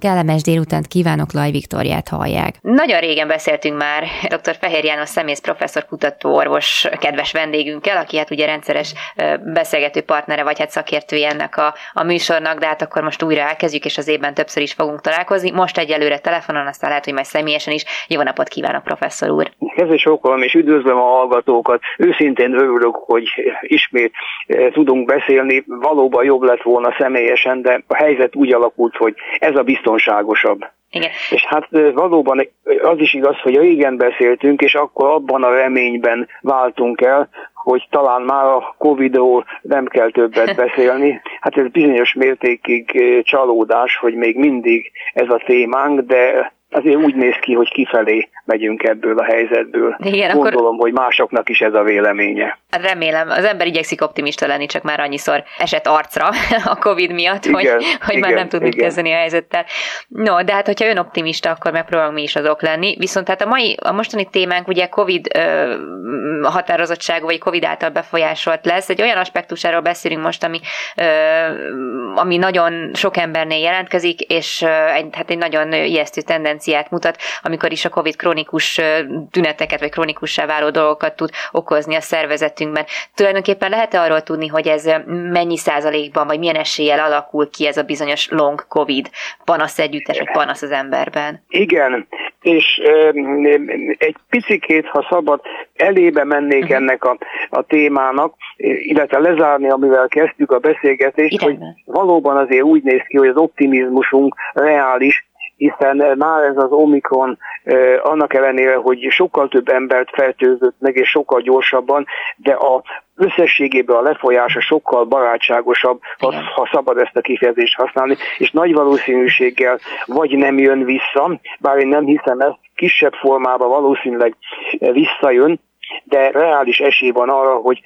Kellemes délutánt kívánok, Laj Viktoriát hallják. Nagyon régen beszéltünk már dr. Fehér János szemész professzor kutató orvos kedves vendégünkkel, aki hát ugye rendszeres beszélgető partnere, vagy hát szakértője ennek a, a műsornak, de hát akkor most újra elkezdjük, és az évben többször is fogunk találkozni. Most egyelőre telefonon, aztán lehet, hogy majd személyesen is. Jó napot kívánok, professzor úr! Kedves okolom, és üdvözlöm a hallgatókat. Őszintén örülök, hogy ismét tudunk beszélni. Valóban jobb lett volna személyesen, de a helyzet úgy alakult, hogy ez a biztos biztonságosabb. Igen. És hát valóban az is igaz, hogy régen beszéltünk, és akkor abban a reményben váltunk el, hogy talán már a Covid-ról nem kell többet beszélni. Hát ez bizonyos mértékig csalódás, hogy még mindig ez a témánk, de azért úgy néz ki, hogy kifelé megyünk ebből a helyzetből. Igen, Gondolom, akkor... hogy másoknak is ez a véleménye. Hát remélem, az ember igyekszik optimista lenni, csak már annyiszor esett arcra a Covid miatt, igen, hogy, hogy igen, már nem tud mit kezdeni a helyzettel. No, de hát, hogyha ön optimista, akkor megpróbálunk mi is azok lenni. Viszont hát a mai, a mostani témánk ugye Covid ö, határozottságú, vagy Covid által befolyásolt lesz. Egy olyan aspektusáról beszélünk most, ami, ö, ami nagyon sok embernél jelentkezik, és ö, egy, hát egy nagyon ijesztő tendenciát mutat, amikor is a Covid krónikus tüneteket, vagy krónikussá váló dolgokat tud okozni a szervezetünkben. Tulajdonképpen lehet-e arról tudni, hogy ez mennyi százalékban, vagy milyen eséllyel alakul ki ez a bizonyos long Covid panasz együttes, vagy panasz az emberben? Igen, és egy picikét, ha szabad, elébe mennék uh-huh. ennek a, a témának, illetve lezárni, amivel kezdtük a beszélgetést, Idegen. hogy valóban azért úgy néz ki, hogy az optimizmusunk reális, hiszen eh, már ez az Omikron eh, annak ellenére, hogy sokkal több embert fertőzött meg, és sokkal gyorsabban, de a összességében a lefolyása sokkal barátságosabb, ha, ha szabad ezt a kifejezést használni, és nagy valószínűséggel vagy nem jön vissza, bár én nem hiszem ezt, kisebb formában valószínűleg eh, visszajön, de reális esély van arra, hogy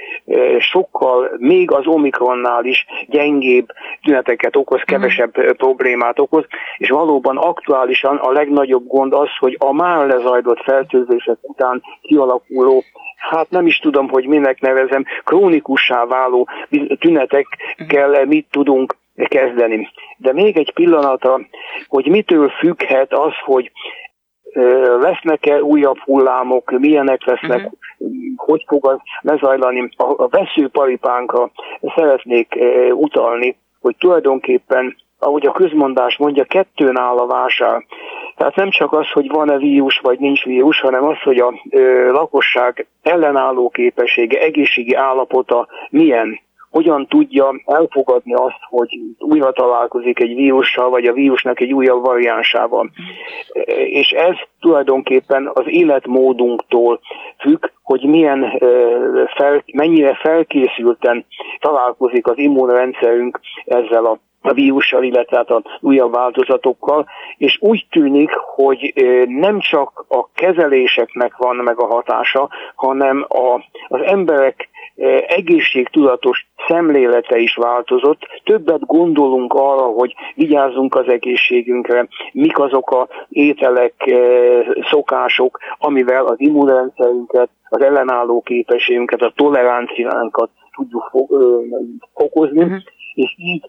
sokkal még az Omikronnál is gyengébb tüneteket okoz, mhm. kevesebb mm. problémát okoz, és valóban aktuálisan a legnagyobb gond az, hogy a már lezajlott fertőzések után kialakuló hát nem is tudom, hogy minek nevezem, krónikussá váló tünetekkel mhm. mit tudunk kezdeni. De még egy pillanatra, hogy mitől függhet az, hogy lesznek-e újabb hullámok, milyenek lesznek, uh-huh. Hogy fog az lezajlani. A, a veszőparipánkra szeretnék utalni, hogy tulajdonképpen ahogy a közmondás mondja, kettőn áll a válság. Tehát nem csak az, hogy van-e vírus vagy nincs vírus, hanem az, hogy a ö, lakosság ellenálló képessége, egészségi állapota milyen hogyan tudja elfogadni azt, hogy újra találkozik egy vírussal, vagy a vírusnak egy újabb variánsával. És ez tulajdonképpen az életmódunktól függ, hogy milyen, fel, mennyire felkészülten találkozik az immunrendszerünk ezzel a a vírussal, illetve hát a újabb változatokkal, és úgy tűnik, hogy nem csak a kezeléseknek van meg a hatása, hanem a, az emberek egészségtudatos szemlélete is változott. Többet gondolunk arra, hogy vigyázzunk az egészségünkre, mik azok a ételek, szokások, amivel az immunrendszerünket, az ellenálló képességünket, a toleranciánkat tudjuk fokozni, uh-huh és így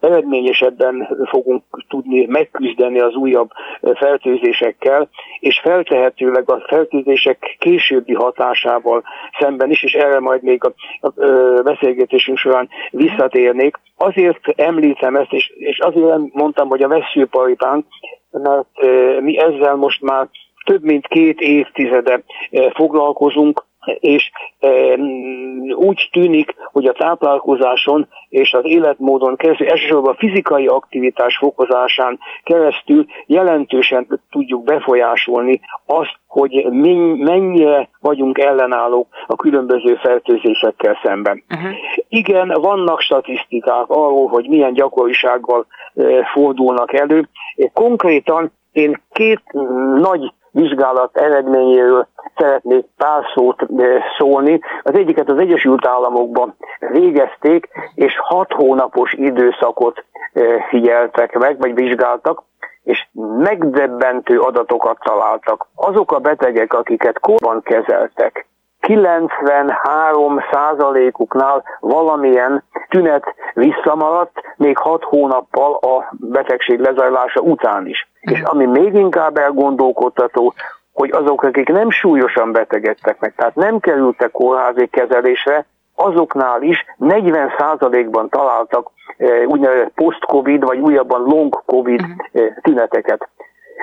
eredményesebben fogunk tudni megküzdeni az újabb fertőzésekkel, és feltehetőleg a fertőzések későbbi hatásával szemben is, és erre majd még a, a, a beszélgetésünk során visszatérnék. Azért említem ezt, és, és azért mondtam, hogy a veszőparipánk, mert mi ezzel most már több mint két évtizede foglalkozunk, és úgy tűnik, hogy a táplálkozáson és az életmódon keresztül, elsősorban a fizikai aktivitás fokozásán keresztül jelentősen tudjuk befolyásolni azt, hogy mennyire vagyunk ellenállók a különböző fertőzésekkel szemben. Uh-huh. Igen, vannak statisztikák arról, hogy milyen gyakorisággal e, fordulnak elő. Konkrétan én két nagy vizsgálat eredményéről szeretnék pár szót szólni. Az egyiket az Egyesült Államokban végezték, és hat hónapos időszakot figyeltek meg, vagy vizsgáltak, és megdebbentő adatokat találtak. Azok a betegek, akiket korban kezeltek, 93 százalékuknál valamilyen tünet visszamaradt, még 6 hónappal a betegség lezajlása után is. És ami még inkább elgondolkodtató, hogy azok, akik nem súlyosan betegedtek meg, tehát nem kerültek kórházi kezelésre, azoknál is 40%-ban találtak e, úgynevezett post-covid, vagy újabban long-covid e, tüneteket.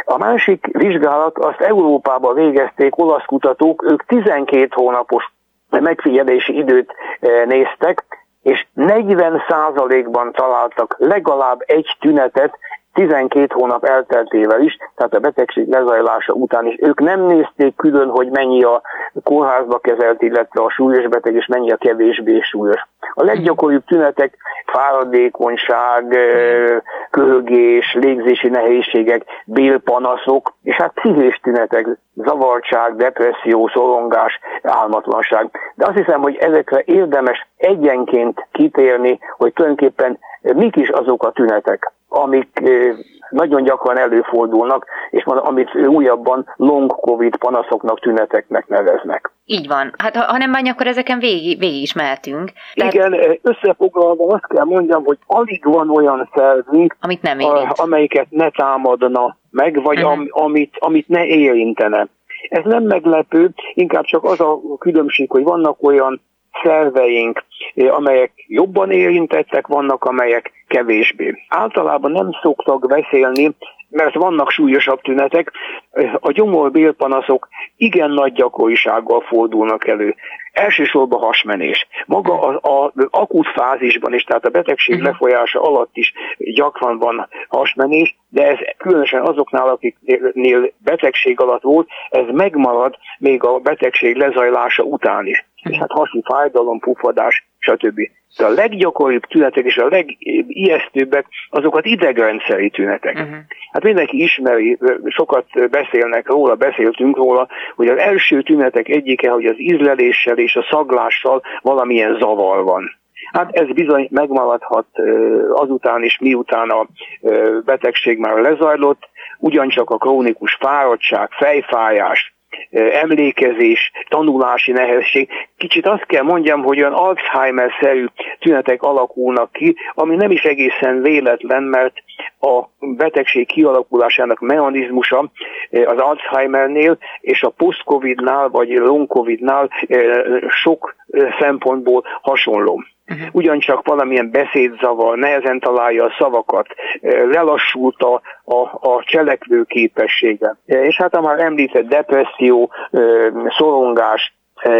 A másik vizsgálat azt Európában végezték olasz kutatók, ők 12 hónapos megfigyelési időt e, néztek, és 40%-ban találtak legalább egy tünetet 12 hónap elteltével is, tehát a betegség lezajlása után is. Ők nem nézték külön, hogy mennyi a kórházba kezelt, illetve a súlyos beteg, és mennyi a kevésbé súlyos. A leggyakoribb tünetek fáradékonyság, köhögés, légzési nehézségek, bélpanaszok, és hát pszichés tünetek, zavartság, depresszió, szorongás, álmatlanság. De azt hiszem, hogy ezekre érdemes egyenként kitérni, hogy tulajdonképpen mik is azok a tünetek, amik nagyon gyakran előfordulnak, és amit újabban long covid panaszoknak, tüneteknek neveznek. Így van. Hát ha, nem bánja, akkor ezeken végig, végig is mehetünk. Tehát... Igen, összefoglalva azt kell mondjam, hogy alig van olyan szervünk, amit nem érint. amelyiket ne támadna meg, vagy uh-huh. am, amit, amit ne érintene. Ez nem meglepő, inkább csak az a különbség, hogy vannak olyan szerveink, amelyek jobban érintettek, vannak amelyek kevésbé. Általában nem szoktak beszélni, mert vannak súlyosabb tünetek, a gyomor-bélpanaszok igen nagy gyakorisággal fordulnak elő. Elsősorban hasmenés. Maga az, az akut fázisban is, tehát a betegség uh-huh. lefolyása alatt is gyakran van hasmenés, de ez különösen azoknál, akiknél betegség alatt volt, ez megmarad még a betegség lezajlása után is és hát hasi fájdalom, pufadás, stb. De a leggyakoribb tünetek és a legijesztőbbek azok az idegrendszeri tünetek. Uh-huh. Hát mindenki ismeri, sokat beszélnek róla, beszéltünk róla, hogy az első tünetek egyike, hogy az ízleléssel és a szaglással valamilyen zavar van. Hát ez bizony megmaradhat azután is, miután a betegség már lezajlott, ugyancsak a krónikus fáradtság, fejfájás, emlékezés, tanulási nehézség. Kicsit azt kell mondjam, hogy olyan Alzheimer-szerű tünetek alakulnak ki, ami nem is egészen véletlen, mert a betegség kialakulásának mechanizmusa az Alzheimernél és a post-covid-nál vagy long-covid-nál sok szempontból hasonló. Uh-huh. Ugyancsak valamilyen beszédzavar, nehezen találja a szavakat, lelassult a, a, a cselekvő képessége. És hát a már említett depresszió, szorongás,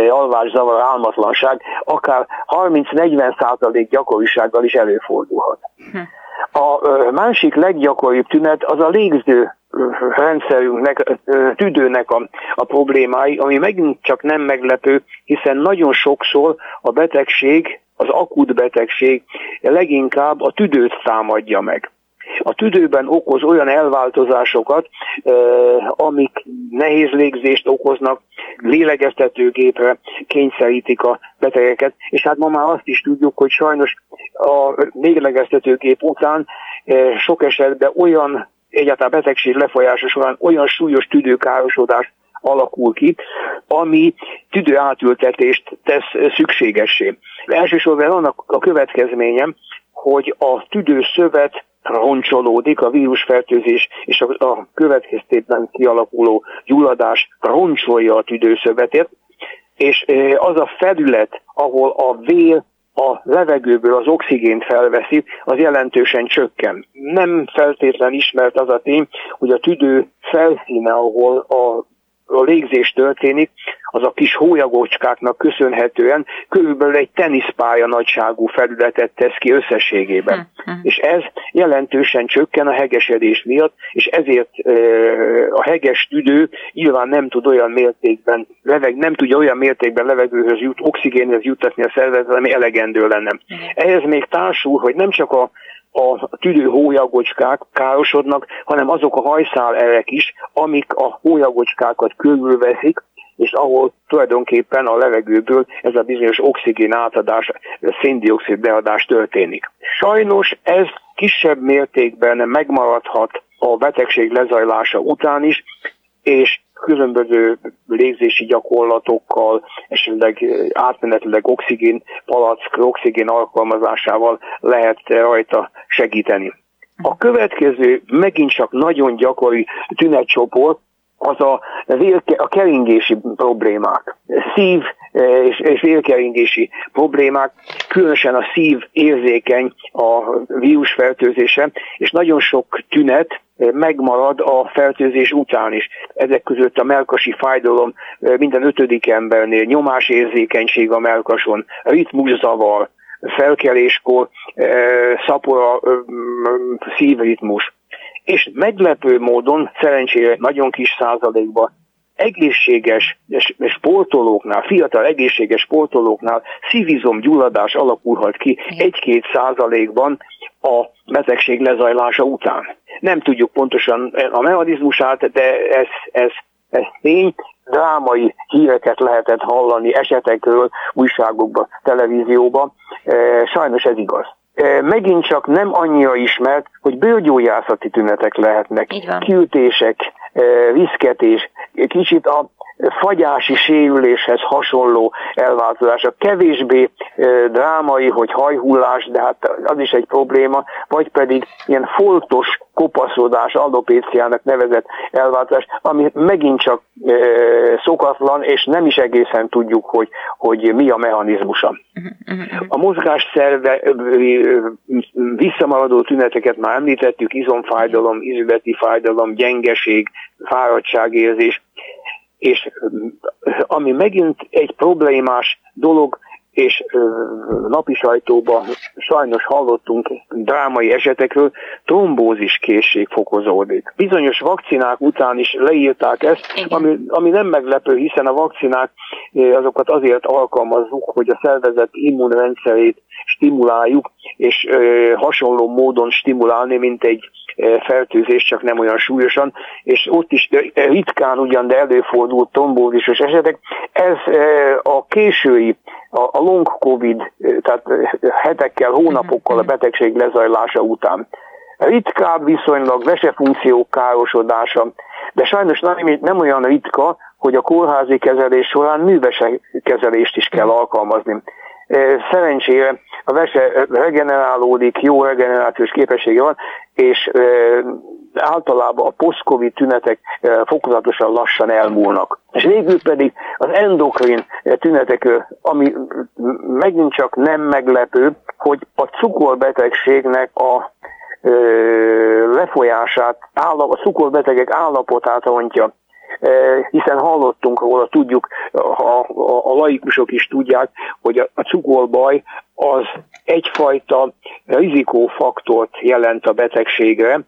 alvászavar, álmatlanság akár 30-40 százalék gyakorisággal is előfordulhat. Uh-huh. A másik leggyakoribb tünet az a légző rendszerünknek, tüdőnek a, a problémái, ami megint csak nem meglepő, hiszen nagyon sokszor a betegség az akut betegség leginkább a tüdőt támadja meg. A tüdőben okoz olyan elváltozásokat, amik nehéz légzést okoznak, lélegeztetőgépre kényszerítik a betegeket, és hát ma már azt is tudjuk, hogy sajnos a lélegeztetőgép után sok esetben olyan egyáltalán betegség lefolyása során olyan súlyos tüdőkárosodás alakul ki, ami tüdő átültetést tesz szükségessé. Elsősorban annak a következményem, hogy a tüdőszövet roncsolódik, a vírusfertőzés és a, következtében kialakuló gyulladás roncsolja a tüdőszövetet, és az a felület, ahol a vér a levegőből az oxigént felveszi, az jelentősen csökken. Nem feltétlen ismert az a tény, hogy a tüdő felszíne, ahol a a légzés történik, az a kis hólyagocskáknak köszönhetően körülbelül egy teniszpálya nagyságú felületet tesz ki összességében. Hm, hm. És ez jelentősen csökken a hegesedés miatt, és ezért e, a heges tüdő nyilván nem tud olyan mértékben, leveg, nem tudja olyan mértékben levegőhöz jut, oxigénhez juttatni a szervezet, ami elegendő lenne. Hm. Ehhez még társul, hogy nem csak a a tüdő hólyagocskák károsodnak, hanem azok a hajszálelek is, amik a hólyagocskákat körülveszik, és ahol tulajdonképpen a levegőből ez a bizonyos oxigén átadás, széndiokszid beadás történik. Sajnos ez kisebb mértékben megmaradhat a betegség lezajlása után is, és különböző légzési gyakorlatokkal, esetleg átmenetileg oxigén palack, oxigén alkalmazásával lehet rajta segíteni. A következő megint csak nagyon gyakori tünetcsoport, az a, a keringési problémák, szív és, és vérkeringési problémák, különösen a szív érzékeny a vírusfertőzése, és nagyon sok tünet megmarad a fertőzés után is. Ezek között a melkasi fájdalom minden ötödik embernél, nyomásérzékenység a melkason, ritmuszavar, felkeléskor szapora szívritmus. És meglepő módon, szerencsére nagyon kis százalékban egészséges sportolóknál, fiatal egészséges sportolóknál szívizom gyulladás alakulhat ki egy-két százalékban a betegség lezajlása után. Nem tudjuk pontosan a mechanizmusát, de ez, ez, ez tény, drámai híreket lehetett hallani esetekről újságokba, televízióba. E, sajnos ez igaz. E, megint csak nem annyira ismert, hogy bőrgyógyászati tünetek lehetnek, kiütések, e, viszketés, kicsit a fagyási sérüléshez hasonló elváltozása. Kevésbé drámai, hogy hajhullás, de hát az is egy probléma, vagy pedig ilyen foltos kopaszodás, alopéciának nevezett elváltozás, ami megint csak szokatlan, és nem is egészen tudjuk, hogy, hogy mi a mechanizmusa. A mozgás szerve visszamaradó tüneteket már említettük, izomfájdalom, izületi fájdalom, gyengeség, fáradtságérzés, és ami megint egy problémás dolog, és napi sajtóban sajnos hallottunk drámai esetekről, trombózis készség fokozódik. Bizonyos vakcinák után is leírták ezt, ami, ami nem meglepő, hiszen a vakcinák azokat azért alkalmazzuk, hogy a szervezet immunrendszerét stimuláljuk, és hasonló módon stimulálni, mint egy fertőzés, csak nem olyan súlyosan, és ott is ritkán ugyan, de előfordult trombózisos esetek. Ez a késői, a long covid, tehát hetekkel, hónapokkal a betegség lezajlása után. Ritkább viszonylag vesefunkciók károsodása, de sajnos nem, nem olyan ritka, hogy a kórházi kezelés során művese kezelést is kell alkalmazni. Szerencsére a vese regenerálódik, jó regenerációs képessége van, és általában a post-covid tünetek fokozatosan lassan elmúlnak. És végül pedig az endokrin tünetek, ami megint csak nem meglepő, hogy a cukorbetegségnek a lefolyását, a cukorbetegek állapotát rontja hiszen hallottunk róla, tudjuk, a, a, a laikusok is tudják, hogy a, a cukorbaj az egyfajta rizikófaktort jelent a betegségre,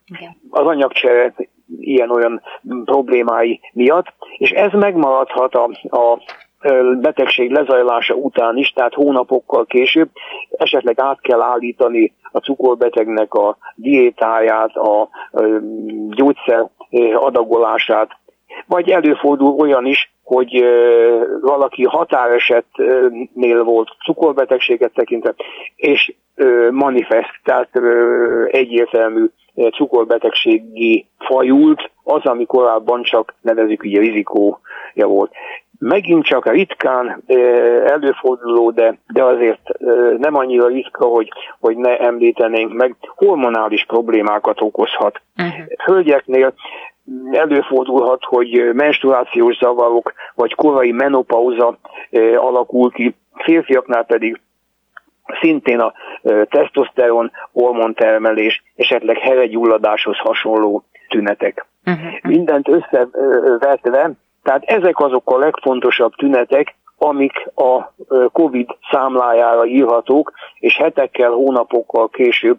az anyagcsere ilyen-olyan problémái miatt, és ez megmaradhat a, a betegség lezajlása után is, tehát hónapokkal később esetleg át kell állítani a cukorbetegnek a diétáját, a gyógyszer adagolását, vagy előfordul olyan is, hogy valaki határesetnél volt cukorbetegséget tekintve, és manifest, tehát egyértelmű cukorbetegségi fajult, az, ami korábban csak nevezük ugye rizikója volt. Megint csak ritkán előforduló, de, de azért nem annyira ritka, hogy, hogy ne említenénk meg, hormonális problémákat okozhat. Uh-huh. Hölgyeknél előfordulhat, hogy menstruációs zavarok vagy korai menopauza alakul ki, férfiaknál pedig szintén a tesztoszteron hormontermelés, esetleg heregyulladáshoz hasonló tünetek. Uh-huh. Mindent összevetve, tehát ezek azok a legfontosabb tünetek, amik a COVID számlájára írhatók, és hetekkel, hónapokkal később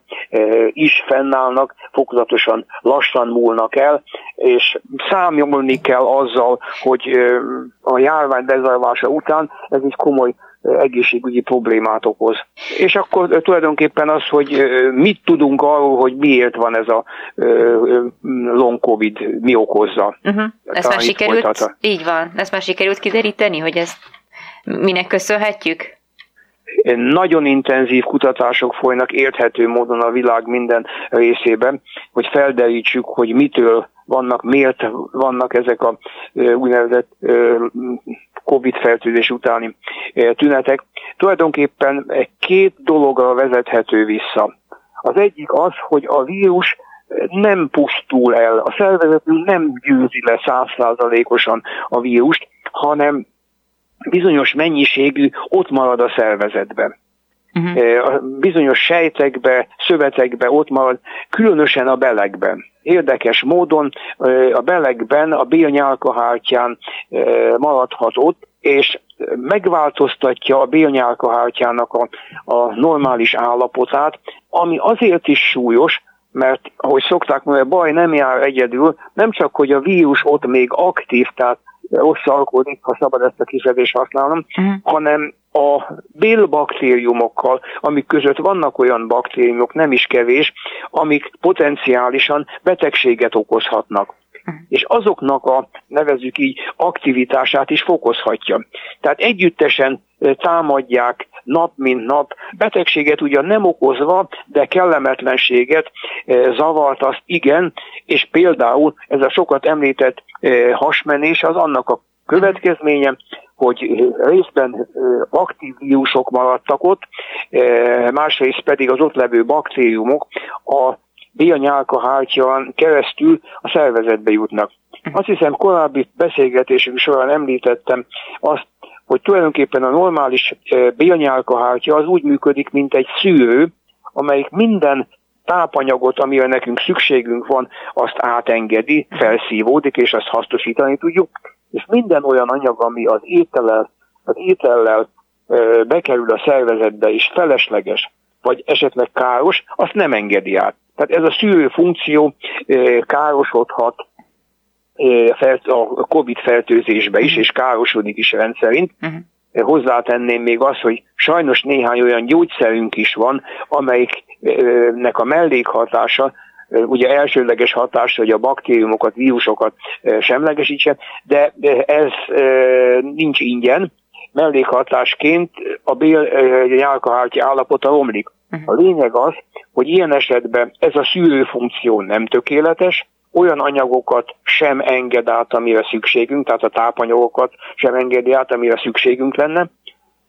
is fennállnak, fokozatosan lassan múlnak el, és számolni kell azzal, hogy a járvány bezárvása után ez egy komoly egészségügyi problémát okoz. És akkor tulajdonképpen az, hogy mit tudunk arról, hogy miért van ez a long covid, mi okozza. Uh-huh. Ezt már sikerült, folytata. így van, ezt már sikerült kideríteni, hogy ez minek köszönhetjük? Nagyon intenzív kutatások folynak érthető módon a világ minden részében, hogy felderítsük, hogy mitől vannak, miért vannak ezek a úgynevezett COVID-fertőzés utáni tünetek. Tulajdonképpen két dologra vezethető vissza. Az egyik az, hogy a vírus nem pusztul el, a szervezetünk nem győzi le százszázalékosan a vírust, hanem bizonyos mennyiségű ott marad a szervezetben. Uh-huh. A bizonyos sejtekbe, szövetekbe ott marad, különösen a belegben. Érdekes módon a belegben, a bélnyálkahártyán maradhat ott, és megváltoztatja a bélnyálkahártyának a, a normális állapotát, ami azért is súlyos, mert ahogy szokták mondani, baj nem jár egyedül, nem csak, hogy a vírus ott még aktív, tehát rosszalkodik, ha szabad ezt a kifejezést használnom, uh-huh. hanem a bélbaktériumokkal, amik között vannak olyan baktériumok, nem is kevés, amik potenciálisan betegséget okozhatnak. És azoknak a, nevezük így, aktivitását is fokozhatja. Tehát együttesen támadják nap mint nap, betegséget ugyan nem okozva, de kellemetlenséget, zavart azt igen, és például ez a sokat említett hasmenés az annak a következménye, hogy részben aktív vírusok maradtak ott, másrészt pedig az ott levő baktériumok a bélnyálkahártyán keresztül a szervezetbe jutnak. Azt hiszem korábbi beszélgetésünk során említettem azt, hogy tulajdonképpen a normális bélnyálkahártya az úgy működik, mint egy szűrő, amelyik minden tápanyagot, amire nekünk szükségünk van, azt átengedi, felszívódik, és azt hasznosítani tudjuk, és minden olyan anyag, ami az étellel, az étellel bekerül a szervezetbe, és felesleges, vagy esetleg káros, azt nem engedi át. Tehát ez a szűrő funkció károsodhat a COVID fertőzésbe is, és károsodik is rendszerint. Uh-huh. Hozzátenném még azt, hogy sajnos néhány olyan gyógyszerünk is van, amelyiknek a mellékhatása ugye elsődleges hatása, hogy a baktériumokat, vírusokat semlegesítsen, de ez nincs ingyen. Mellékhatásként a bél nyálkahártya állapota romlik. Uh-huh. A lényeg az, hogy ilyen esetben ez a szűrő funkció nem tökéletes, olyan anyagokat sem enged át, amire szükségünk, tehát a tápanyagokat sem engedi át, amire szükségünk lenne,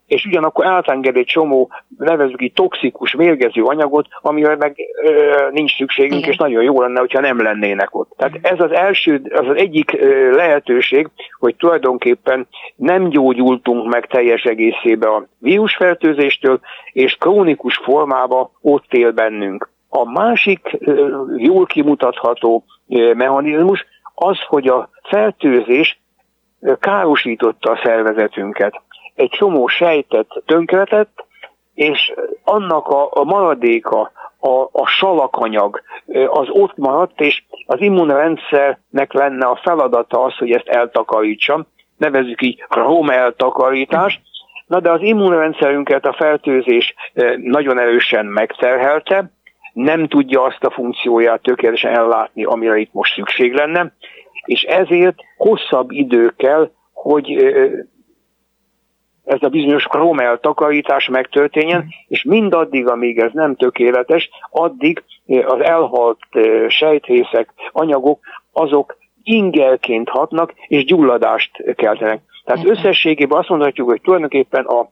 és ugyanakkor átenged egy csomó, nevezük így toxikus, mérgező anyagot, amire meg ö, nincs szükségünk, Igen. és nagyon jó lenne, hogyha nem lennének ott. Tehát ez az első, az, az egyik ö, lehetőség, hogy tulajdonképpen nem gyógyultunk meg teljes egészébe a vírusfertőzéstől, és krónikus formába ott él bennünk. A másik ö, jól kimutatható ö, mechanizmus az, hogy a fertőzés károsította a szervezetünket egy csomó sejtet tönkretett, és annak a, a maradéka, a, a salakanyag az ott maradt, és az immunrendszernek lenne a feladata az, hogy ezt eltakarítsa. Nevezzük így rom eltakarítás. Na de az immunrendszerünket a fertőzés nagyon erősen megterhelte, nem tudja azt a funkcióját tökéletesen ellátni, amire itt most szükség lenne, és ezért hosszabb idő kell, hogy ez a bizonyos kromel takarítás megtörténjen, és mindaddig, amíg ez nem tökéletes, addig eh, az elhalt eh, sejtrészek, anyagok, azok ingelként hatnak, és gyulladást keltenek. Tehát összességében azt mondhatjuk, hogy tulajdonképpen a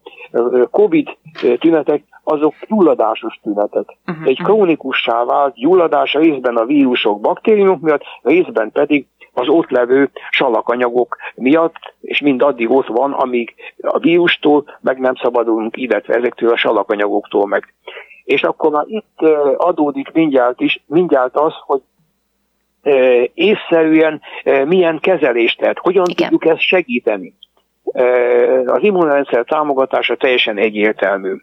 COVID tünetek azok gyulladásos tünetek. Uh-huh. Egy krónikussá vált gyulladás részben a vírusok, baktériumok miatt, részben pedig az ott levő salakanyagok miatt, és mind addig ott van, amíg a vírustól meg nem szabadulunk, illetve ezektől a salakanyagoktól meg. És akkor már itt adódik mindjárt is, mindjárt az, hogy észszerűen milyen kezelést tehet, hogyan Igen. tudjuk ezt segíteni. Az immunrendszer támogatása teljesen egyértelmű.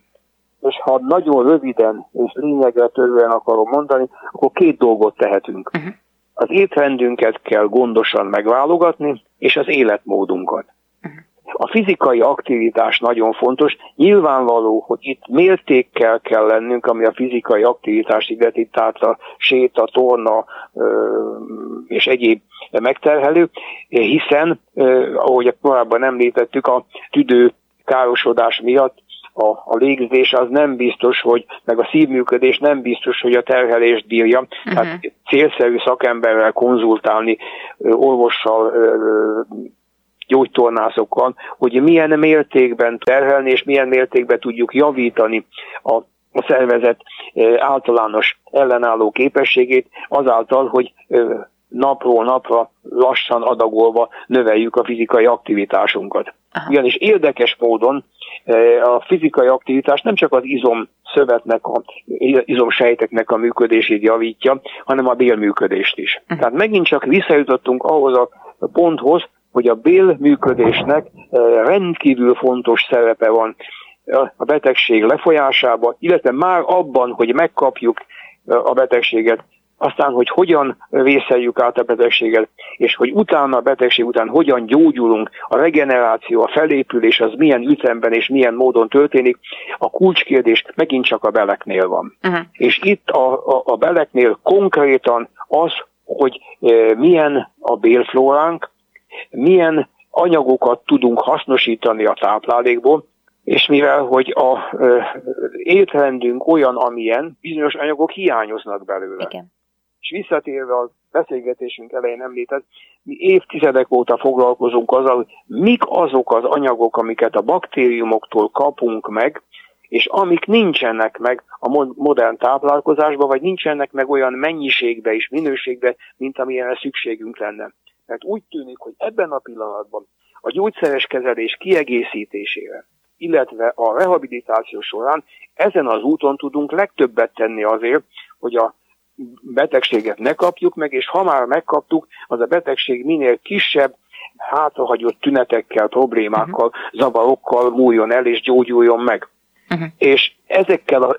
És ha nagyon röviden és lényegre törően akarom mondani, akkor két dolgot tehetünk. Uh-huh. Az étrendünket kell gondosan megválogatni, és az életmódunkat. A fizikai aktivitás nagyon fontos. Nyilvánvaló, hogy itt mértékkel kell lennünk, ami a fizikai aktivitást illeti, tehát a séta, torna és egyéb megterhelő, hiszen, ahogy korábban említettük, a tüdő károsodás miatt a, a légzés az nem biztos, hogy, meg a szívműködés nem biztos, hogy a terhelést bírja. Uh-huh. Tehát célszerű szakemberrel konzultálni, orvossal, gyógytornászokkal, hogy milyen mértékben terhelni és milyen mértékben tudjuk javítani a a szervezet általános ellenálló képességét azáltal, hogy napról napra lassan adagolva növeljük a fizikai aktivitásunkat. Aha. Ugyanis érdekes módon a fizikai aktivitás nem csak az izom szövetnek, a izomsejteknek a működését javítja, hanem a bélműködést is. Uh-huh. Tehát megint csak visszajutottunk ahhoz a ponthoz, hogy a bélműködésnek rendkívül fontos szerepe van a betegség lefolyásába, illetve már abban, hogy megkapjuk a betegséget, aztán, hogy hogyan vészeljük át a betegséget, és hogy utána a betegség után hogyan gyógyulunk, a regeneráció, a felépülés az milyen ütemben és milyen módon történik, a kulcskérdés megint csak a beleknél van. Uh-huh. És itt a, a, a beleknél konkrétan az, hogy e, milyen a bélflóránk, milyen anyagokat tudunk hasznosítani a táplálékból, és mivel, hogy a ö, étrendünk olyan, amilyen, bizonyos anyagok hiányoznak belőle. Igen. És visszatérve a beszélgetésünk elején említett, mi évtizedek óta foglalkozunk azzal, hogy mik azok az anyagok, amiket a baktériumoktól kapunk meg, és amik nincsenek meg a modern táplálkozásban, vagy nincsenek meg olyan mennyiségbe és minőségbe, mint amilyenre szükségünk lenne. Mert úgy tűnik, hogy ebben a pillanatban a gyógyszeres kezelés kiegészítésére, illetve a rehabilitáció során ezen az úton tudunk legtöbbet tenni azért, hogy a betegséget ne kapjuk meg, és ha már megkaptuk, az a betegség minél kisebb, hátrahagyott tünetekkel, problémákkal, uh-huh. zavarokkal múljon el és gyógyuljon meg. Uh-huh. És ezekkel a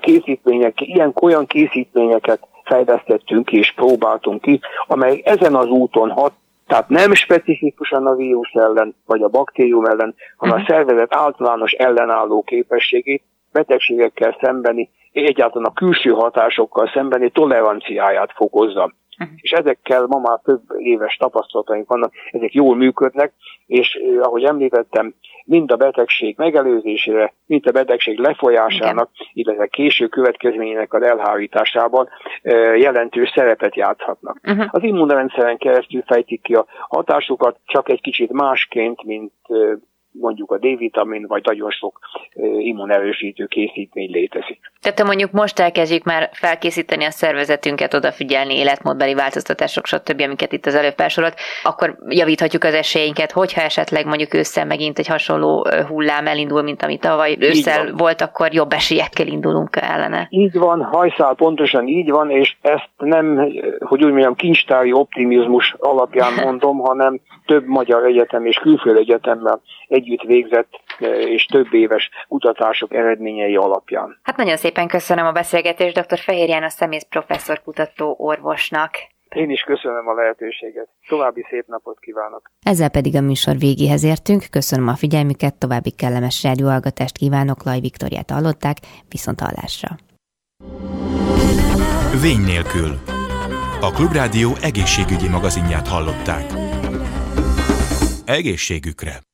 készítményekkel, ilyen olyan készítményeket fejlesztettünk és próbáltunk ki, amely ezen az úton hat, tehát nem specifikusan a vírus ellen, vagy a baktérium ellen, hanem uh-huh. a szervezet általános ellenálló képességét betegségekkel szembeni egyáltalán a külső hatásokkal szembeni toleranciáját fokozza. Uh-huh. És ezekkel ma már több éves tapasztalataink vannak, ezek jól működnek, és ahogy említettem, mind a betegség megelőzésére, mind a betegség lefolyásának, Igen. illetve késő következményének az elhárításában jelentős szerepet játszhatnak. Uh-huh. Az immunrendszeren keresztül fejtik ki a hatásukat, csak egy kicsit másként, mint mondjuk a D-vitamin, vagy nagyon sok immunerősítő készítmény létezik. Tehát mondjuk most elkezdjük már felkészíteni a szervezetünket, odafigyelni életmódbeli változtatások, stb., amiket itt az előbb felsorolt, akkor javíthatjuk az esélyeinket, hogyha esetleg mondjuk ősszel megint egy hasonló hullám elindul, mint amit tavaly ősszel volt, akkor jobb esélyekkel indulunk ellene. Így van, hajszál pontosan így van, és ezt nem, hogy úgy mondjam, kincstári optimizmus alapján mondom, hanem több magyar egyetem és külföldi egyetemmel együtt végzett és több éves kutatások eredményei alapján. Hát nagyon szépen köszönöm a beszélgetést dr. Fehér János szemész professzor kutató orvosnak. Én is köszönöm a lehetőséget. További szép napot kívánok. Ezzel pedig a műsor végéhez értünk. Köszönöm a figyelmüket, további kellemes rádióhallgatást kívánok. Laj Viktoriát hallották, viszont hallásra. Vény nélkül. A Klubrádió egészségügyi magazinját hallották. Egészségükre!